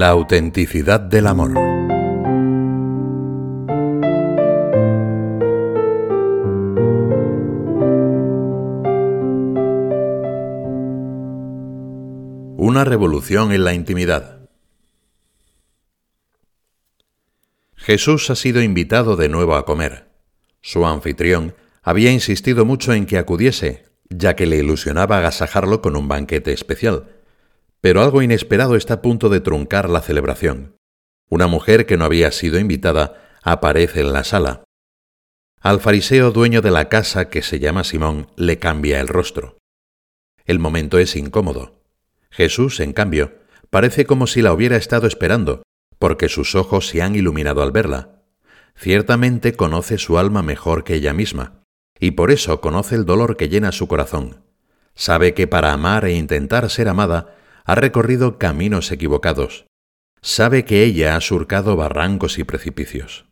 La autenticidad del amor. Una revolución en la intimidad. Jesús ha sido invitado de nuevo a comer. Su anfitrión había insistido mucho en que acudiese, ya que le ilusionaba agasajarlo con un banquete especial. Pero algo inesperado está a punto de truncar la celebración. Una mujer que no había sido invitada aparece en la sala. Al fariseo dueño de la casa, que se llama Simón, le cambia el rostro. El momento es incómodo. Jesús, en cambio, parece como si la hubiera estado esperando, porque sus ojos se han iluminado al verla. Ciertamente conoce su alma mejor que ella misma, y por eso conoce el dolor que llena su corazón. Sabe que para amar e intentar ser amada ha recorrido caminos equivocados. Sabe que ella ha surcado barrancos y precipicios.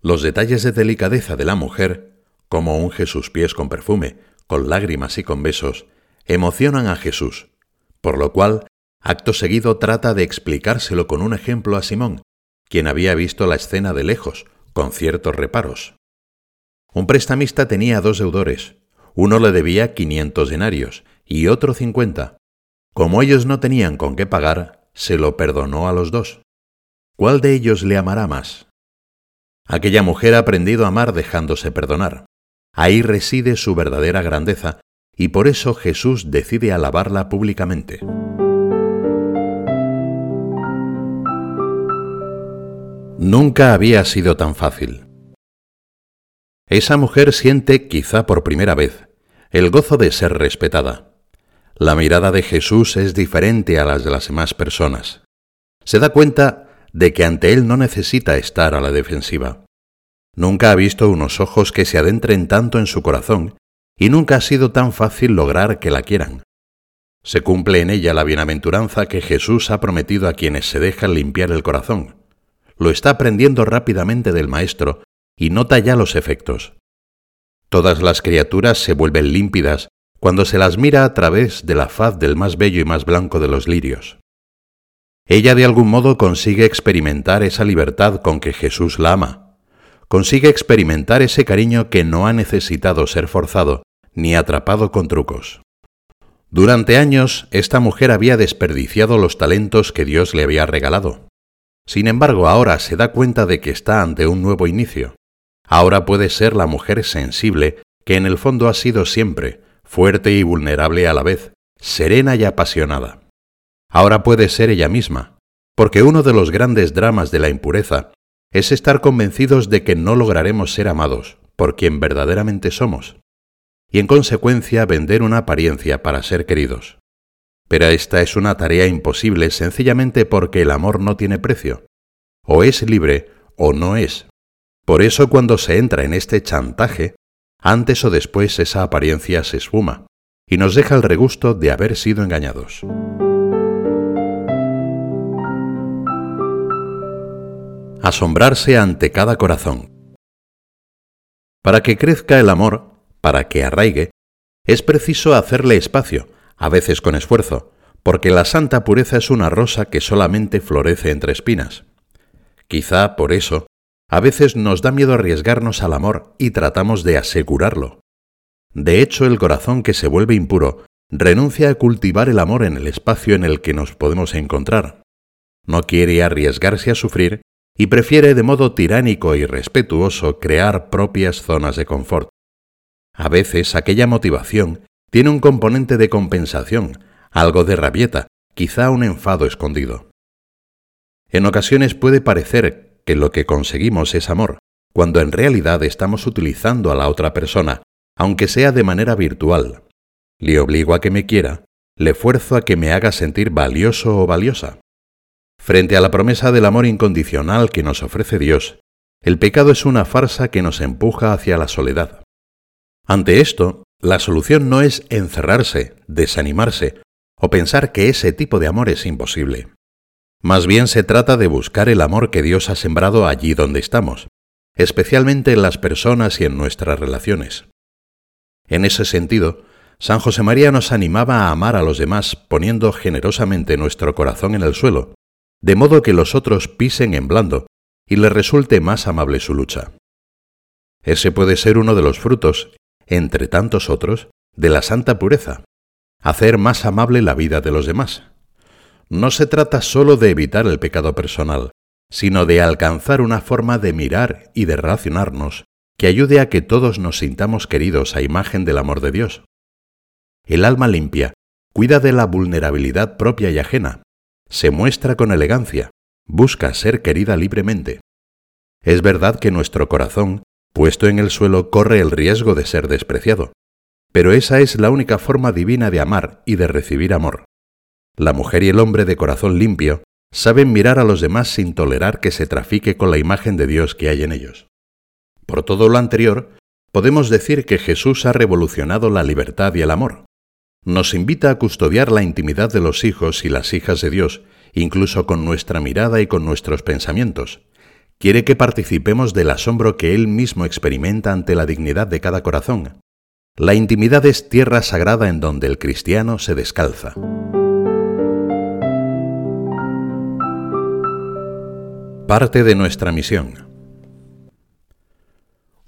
Los detalles de delicadeza de la mujer, como unge sus pies con perfume, con lágrimas y con besos, emocionan a Jesús, por lo cual, acto seguido trata de explicárselo con un ejemplo a Simón, quien había visto la escena de lejos, con ciertos reparos. Un prestamista tenía dos deudores. Uno le debía quinientos denarios y otro cincuenta. Como ellos no tenían con qué pagar, se lo perdonó a los dos. ¿Cuál de ellos le amará más? Aquella mujer ha aprendido a amar dejándose perdonar. Ahí reside su verdadera grandeza, y por eso Jesús decide alabarla públicamente. Nunca había sido tan fácil. Esa mujer siente, quizá por primera vez, el gozo de ser respetada. La mirada de Jesús es diferente a las de las demás personas. Se da cuenta de que ante Él no necesita estar a la defensiva. Nunca ha visto unos ojos que se adentren tanto en su corazón y nunca ha sido tan fácil lograr que la quieran. Se cumple en ella la bienaventuranza que Jesús ha prometido a quienes se dejan limpiar el corazón. Lo está aprendiendo rápidamente del Maestro y nota ya los efectos. Todas las criaturas se vuelven límpidas cuando se las mira a través de la faz del más bello y más blanco de los lirios. Ella de algún modo consigue experimentar esa libertad con que Jesús la ama, consigue experimentar ese cariño que no ha necesitado ser forzado ni atrapado con trucos. Durante años, esta mujer había desperdiciado los talentos que Dios le había regalado. Sin embargo, ahora se da cuenta de que está ante un nuevo inicio. Ahora puede ser la mujer sensible que en el fondo ha sido siempre, fuerte y vulnerable a la vez, serena y apasionada. Ahora puede ser ella misma, porque uno de los grandes dramas de la impureza es estar convencidos de que no lograremos ser amados por quien verdaderamente somos, y en consecuencia vender una apariencia para ser queridos. Pero esta es una tarea imposible sencillamente porque el amor no tiene precio. O es libre o no es. Por eso cuando se entra en este chantaje, antes o después esa apariencia se esfuma y nos deja el regusto de haber sido engañados. Asombrarse ante cada corazón. Para que crezca el amor, para que arraigue, es preciso hacerle espacio, a veces con esfuerzo, porque la santa pureza es una rosa que solamente florece entre espinas. Quizá por eso a veces nos da miedo arriesgarnos al amor y tratamos de asegurarlo. De hecho, el corazón que se vuelve impuro renuncia a cultivar el amor en el espacio en el que nos podemos encontrar. No quiere arriesgarse a sufrir y prefiere de modo tiránico y respetuoso crear propias zonas de confort. A veces aquella motivación tiene un componente de compensación, algo de rabieta, quizá un enfado escondido. En ocasiones puede parecer que lo que conseguimos es amor, cuando en realidad estamos utilizando a la otra persona, aunque sea de manera virtual. Le obligo a que me quiera, le fuerzo a que me haga sentir valioso o valiosa. Frente a la promesa del amor incondicional que nos ofrece Dios, el pecado es una farsa que nos empuja hacia la soledad. Ante esto, la solución no es encerrarse, desanimarse o pensar que ese tipo de amor es imposible. Más bien se trata de buscar el amor que Dios ha sembrado allí donde estamos, especialmente en las personas y en nuestras relaciones. En ese sentido, San José María nos animaba a amar a los demás poniendo generosamente nuestro corazón en el suelo, de modo que los otros pisen en blando y les resulte más amable su lucha. Ese puede ser uno de los frutos, entre tantos otros, de la santa pureza, hacer más amable la vida de los demás. No se trata sólo de evitar el pecado personal, sino de alcanzar una forma de mirar y de relacionarnos que ayude a que todos nos sintamos queridos a imagen del amor de Dios. El alma limpia cuida de la vulnerabilidad propia y ajena, se muestra con elegancia, busca ser querida libremente. Es verdad que nuestro corazón, puesto en el suelo, corre el riesgo de ser despreciado, pero esa es la única forma divina de amar y de recibir amor. La mujer y el hombre de corazón limpio saben mirar a los demás sin tolerar que se trafique con la imagen de Dios que hay en ellos. Por todo lo anterior, podemos decir que Jesús ha revolucionado la libertad y el amor. Nos invita a custodiar la intimidad de los hijos y las hijas de Dios, incluso con nuestra mirada y con nuestros pensamientos. Quiere que participemos del asombro que Él mismo experimenta ante la dignidad de cada corazón. La intimidad es tierra sagrada en donde el cristiano se descalza. Parte de nuestra misión.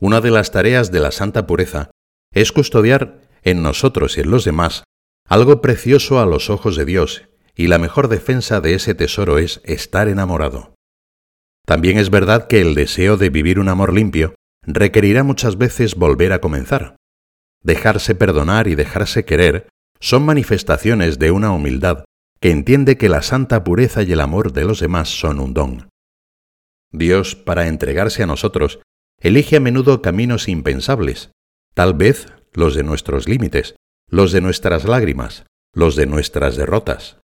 Una de las tareas de la santa pureza es custodiar en nosotros y en los demás algo precioso a los ojos de Dios, y la mejor defensa de ese tesoro es estar enamorado. También es verdad que el deseo de vivir un amor limpio requerirá muchas veces volver a comenzar. Dejarse perdonar y dejarse querer son manifestaciones de una humildad que entiende que la santa pureza y el amor de los demás son un don. Dios, para entregarse a nosotros, elige a menudo caminos impensables, tal vez los de nuestros límites, los de nuestras lágrimas, los de nuestras derrotas.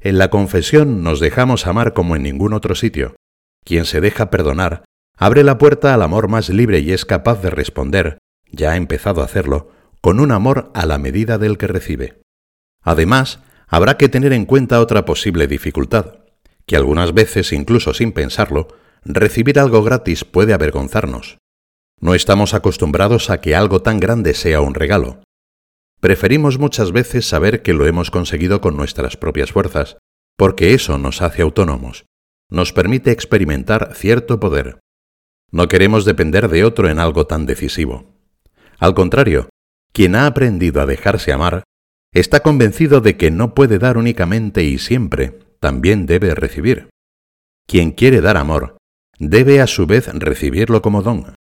En la confesión nos dejamos amar como en ningún otro sitio. Quien se deja perdonar abre la puerta al amor más libre y es capaz de responder, ya ha empezado a hacerlo, con un amor a la medida del que recibe. Además, habrá que tener en cuenta otra posible dificultad, que algunas veces, incluso sin pensarlo, recibir algo gratis puede avergonzarnos. No estamos acostumbrados a que algo tan grande sea un regalo. Preferimos muchas veces saber que lo hemos conseguido con nuestras propias fuerzas, porque eso nos hace autónomos, nos permite experimentar cierto poder. No queremos depender de otro en algo tan decisivo. Al contrario, quien ha aprendido a dejarse amar, está convencido de que no puede dar únicamente y siempre, también debe recibir. Quien quiere dar amor, debe a su vez recibirlo como don.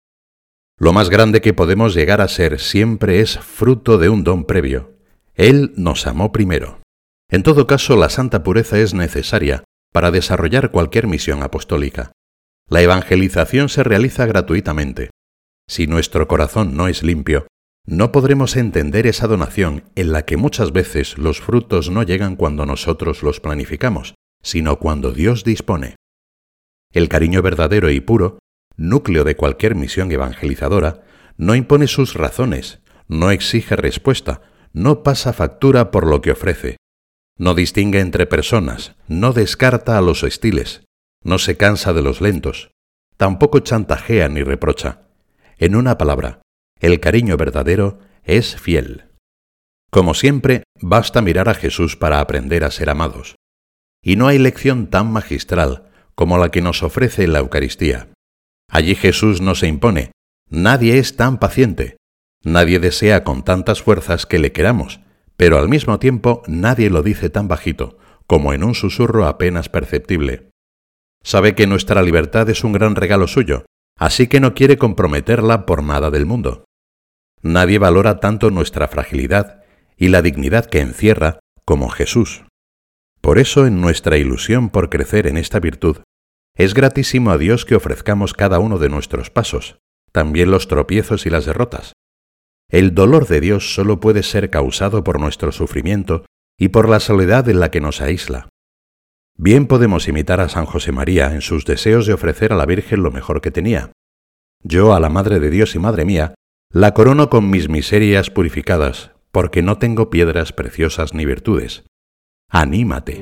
Lo más grande que podemos llegar a ser siempre es fruto de un don previo. Él nos amó primero. En todo caso, la santa pureza es necesaria para desarrollar cualquier misión apostólica. La evangelización se realiza gratuitamente. Si nuestro corazón no es limpio, no podremos entender esa donación en la que muchas veces los frutos no llegan cuando nosotros los planificamos, sino cuando Dios dispone. El cariño verdadero y puro, núcleo de cualquier misión evangelizadora, no impone sus razones, no exige respuesta, no pasa factura por lo que ofrece, no distingue entre personas, no descarta a los hostiles, no se cansa de los lentos, tampoco chantajea ni reprocha. En una palabra, el cariño verdadero es fiel. Como siempre, basta mirar a Jesús para aprender a ser amados. Y no hay lección tan magistral como la que nos ofrece la Eucaristía. Allí Jesús no se impone, nadie es tan paciente, nadie desea con tantas fuerzas que le queramos, pero al mismo tiempo nadie lo dice tan bajito, como en un susurro apenas perceptible. Sabe que nuestra libertad es un gran regalo suyo, así que no quiere comprometerla por nada del mundo. Nadie valora tanto nuestra fragilidad y la dignidad que encierra como Jesús. Por eso, en nuestra ilusión por crecer en esta virtud, es gratísimo a Dios que ofrezcamos cada uno de nuestros pasos, también los tropiezos y las derrotas. El dolor de Dios solo puede ser causado por nuestro sufrimiento y por la soledad en la que nos aísla. Bien podemos imitar a San José María en sus deseos de ofrecer a la Virgen lo mejor que tenía. Yo, a la Madre de Dios y Madre mía, la corono con mis miserias purificadas, porque no tengo piedras preciosas ni virtudes. Anímate.